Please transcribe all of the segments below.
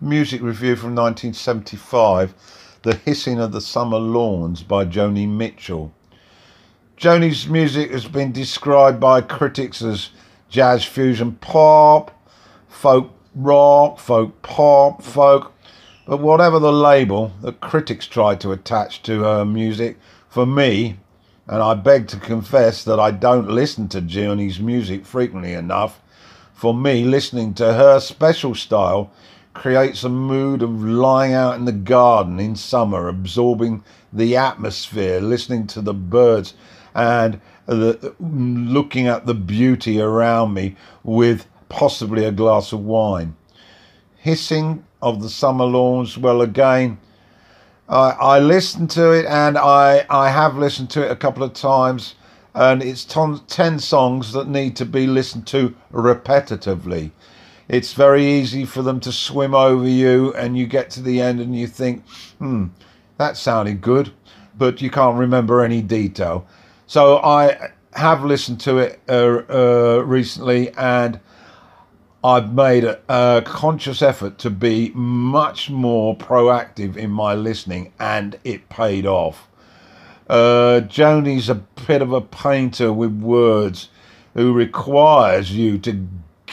music review from 1975 The Hissing of the Summer Lawns by Joni Mitchell. Joni's music has been described by critics as jazz fusion pop, folk rock, folk pop, folk. But whatever the label that critics try to attach to her music, for me, and I beg to confess that I don't listen to Joni's music frequently enough, for me, listening to her special style creates a mood of lying out in the garden in summer, absorbing the atmosphere, listening to the birds, and the, looking at the beauty around me with possibly a glass of wine. Hissing of the summer lawns, well, again, I, I listened to it and I, I have listened to it a couple of times, and it's ton, 10 songs that need to be listened to repetitively it's very easy for them to swim over you and you get to the end and you think, hmm, that sounded good, but you can't remember any detail. So I have listened to it uh, uh, recently and I've made a, a, conscious effort to be much more proactive in my listening and it paid off. Uh, Joni's a bit of a painter with words who requires you to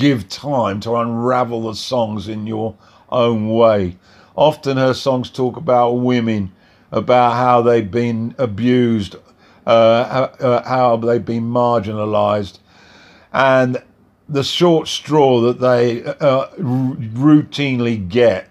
give time to unravel the songs in your own way. Often her songs talk about women, about how they've been abused, uh, uh, how they've been marginalized, and the short straw that they uh, routinely get.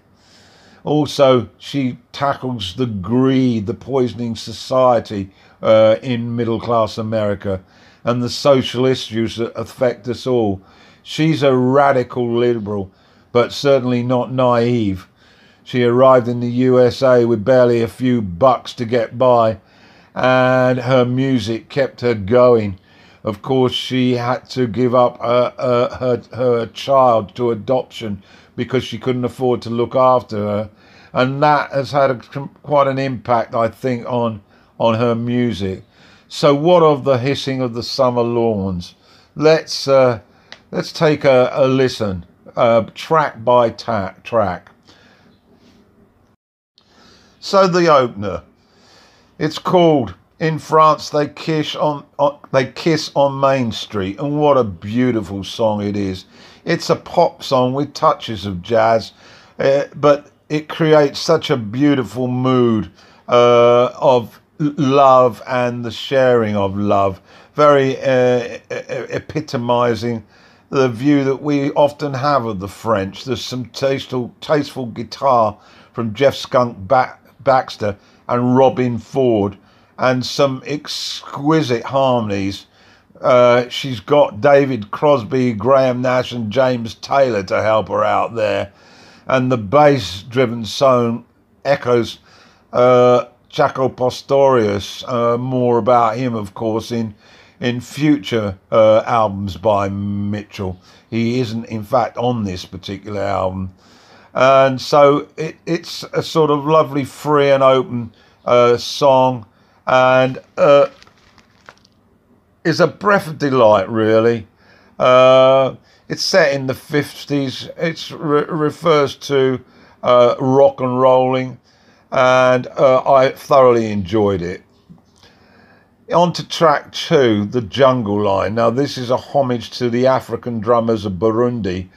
Also, she tackles the greed, the poisoning society uh, in middle class America, and the social issues that affect us all. She's a radical liberal, but certainly not naive. She arrived in the USA with barely a few bucks to get by, and her music kept her going. Of course, she had to give up her, her, her, her child to adoption because she couldn't afford to look after her. And that has had a, quite an impact, I think, on, on her music. So, what of the hissing of the summer lawns? Let's uh, Let's take a, a listen, uh, track by ta- track. So the opener, it's called "In France They Kiss on, on They Kiss on Main Street," and what a beautiful song it is. It's a pop song with touches of jazz, uh, but it creates such a beautiful mood uh, of love and the sharing of love, very uh, epitomizing the view that we often have of the French. There's some tasteful, tasteful guitar from Jeff Skunk Baxter and Robben Ford, and some exquisite harmonies. Uh, she's got David Crosby, Graham Nash, and James Taylor to help her out there. And the bass driven song echoes uh, Jaco Pastorius, uh, more about him, of course, in in future uh, albums by Mitchell. He isn't, in fact, on this particular album. And so it, it's a sort of lovely, free and open uh, song, and uh, is a breath of delight, really. Uh, it's set in the 50s, it re- refers to uh, rock and rolling, and uh, I thoroughly enjoyed it. On to track two, the Jungle Line. Now, this is a homage to the African drummers of Burundi,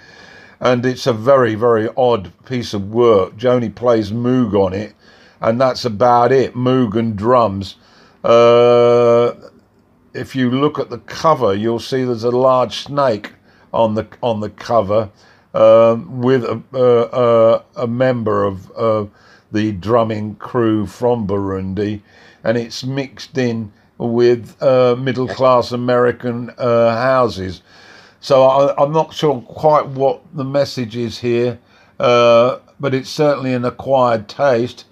and it's a very, very odd piece of work. Joni plays Moog on it, and that's about it Moog and drums. Uh, if you look at the cover, you'll see there's a large snake on the on the cover um, with a, uh, a member of uh, the drumming crew from Burundi, and it's mixed in with uh, middle class American uh, houses. So I, am not sure quite what the message is here, uh, but it's certainly an acquired taste.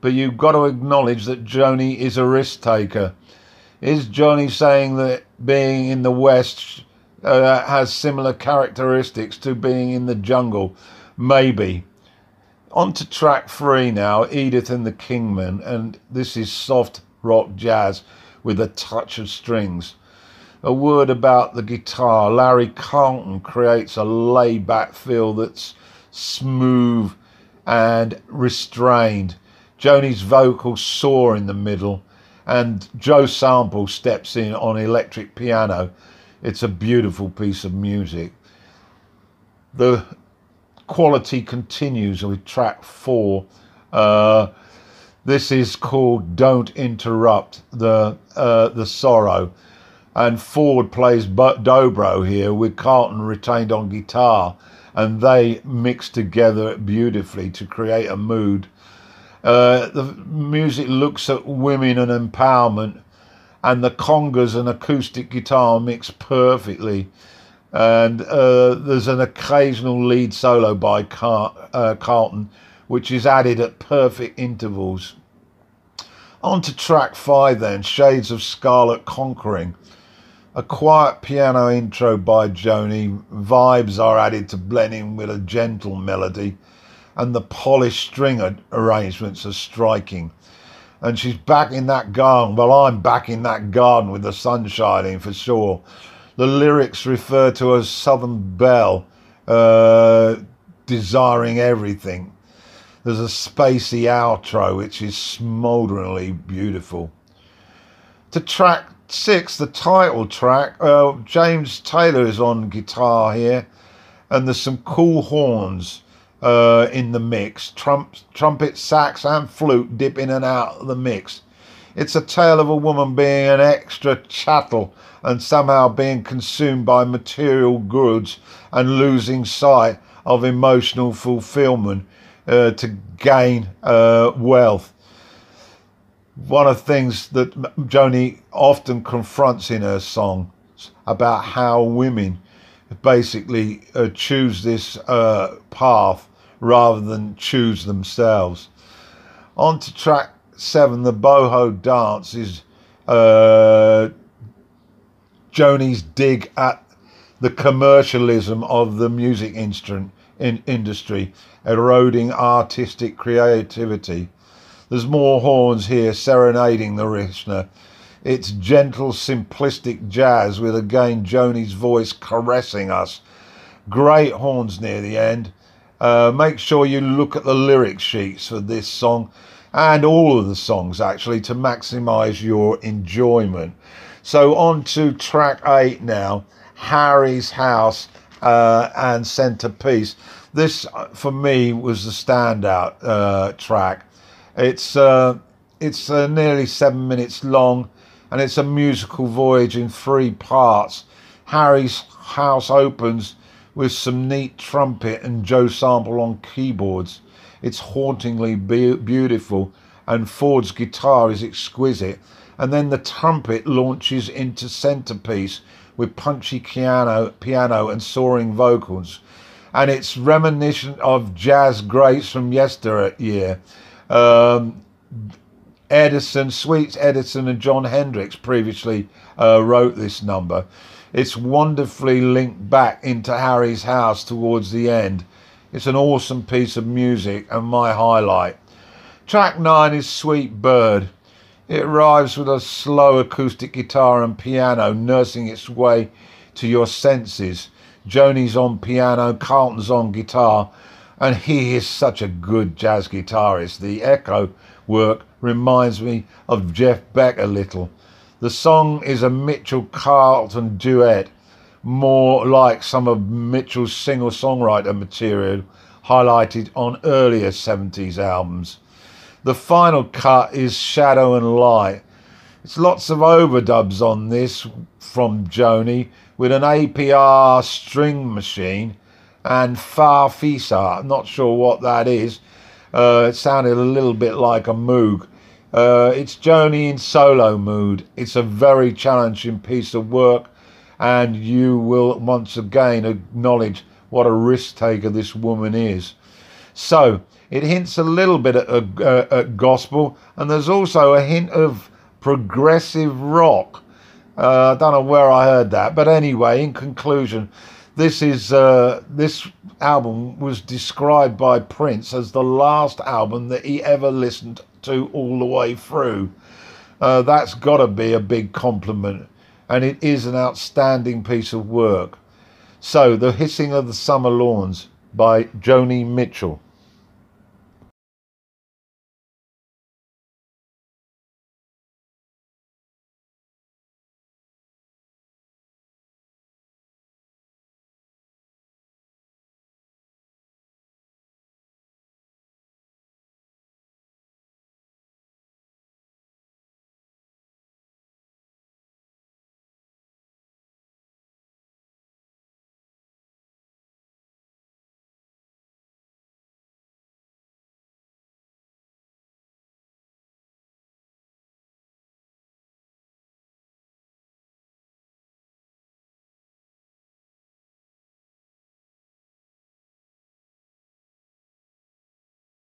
But you've got to acknowledge that Joni is a risk taker. Is Joni saying that being in the West uh, has similar characteristics to being in the jungle? Maybe. On to track three now Edith and the Kingmen, and this is soft rock jazz with a touch of strings. A word about the guitar. Larry Carlton creates a laid back feel that's smooth and restrained. Joni's vocals soar in the middle, and Joe Sample steps in on electric piano. It's a beautiful piece of music. The quality continues with track four. Uh, this is called "Don't Interrupt the uh, the Sorrow," and Ford plays dobro here with Carlton retained on guitar, and they mix together beautifully to create a mood. Uh, the music looks at women and empowerment, and the congas and acoustic guitar mix perfectly and uh, there's an occasional lead solo by Car- uh, Carlton, which is added at perfect intervals. On to track five, then Shades of Scarlet Conquering. A quiet piano intro by Joni, vibes are added to blending with a gentle melody, and the polished string arrangements are striking. And she's back in that garden. Well, I'm back in that garden with the sun shining for sure the lyrics refer to a Southern Belle, uh, desiring everything. There's a spacey outro which is smolderingly beautiful. To track six, the title track, uh, James Taylor is on guitar here, and there's some cool horns uh, in the mix. Trump, trumpet, sax, and flute dip in and out of the mix. It's a tale of a woman being an extra chattel and somehow being consumed by material goods and losing sight of emotional fulfillment uh, to gain uh, wealth. One of the things that Joni often confronts in her songs about how women basically uh, choose this uh, path rather than choose themselves. On to track seven, the boho dance is uh, Joni's dig at the commercialism of the music instrument in industry, eroding artistic creativity. There's more horns here serenading the listener. It's gentle, simplistic jazz with again Joni's voice caressing us. Great horns near the end. Uh, make sure you look at the lyric sheets for this song and all of the songs actually to maximize your enjoyment. So, on to track eight now Harry's House uh, and Centerpiece. This, uh, for me, was the standout uh, track. It's, uh, it's uh, nearly seven minutes long and it's a musical voyage in three parts. Harry's House opens with some neat trumpet and Joe Sample on keyboards. It's hauntingly be- beautiful, and Ford's guitar is exquisite. And then the trumpet launches into centerpiece with punchy piano, piano and soaring vocals. And it's reminiscent of jazz greats from yesteryear. Um, Edison, Sweets Edison, and Jon Hendricks previously uh, wrote this number. It's wonderfully linked back into Harry's house towards the end it's an awesome piece of music and my highlight. Track 9 is Sweet Bird. It arrives with a slow acoustic guitar and piano nursing its way to your senses. Joni's on piano, Carlton's on guitar, and he is such a good jazz guitarist. The echo work reminds me of Jeff Beck a little. The song is a Mitchell Carlton duet more like some of Mitchell's single songwriter material highlighted on earlier 70s albums. The final cut is Shadow and Light. It's lots of overdubs on this from Joni with an APR string machine and Farfisa. I'm not sure what that is. Uh, it sounded a little bit like a Moog. Uh, it's Joni in solo mood. It's a very challenging piece of work and you will once again acknowledge what a risk taker this woman is. So it hints a little bit at, uh, at gospel, and there's also a hint of progressive rock. Uh, I don't know where I heard that, but anyway, in conclusion, this is uh, this album was described by Prince as the last album that he ever listened to all the way through. Uh, that's got to be a big compliment and it is an outstanding piece of work. So, The Hissing of the Summer Lawns by Joni Mitchell.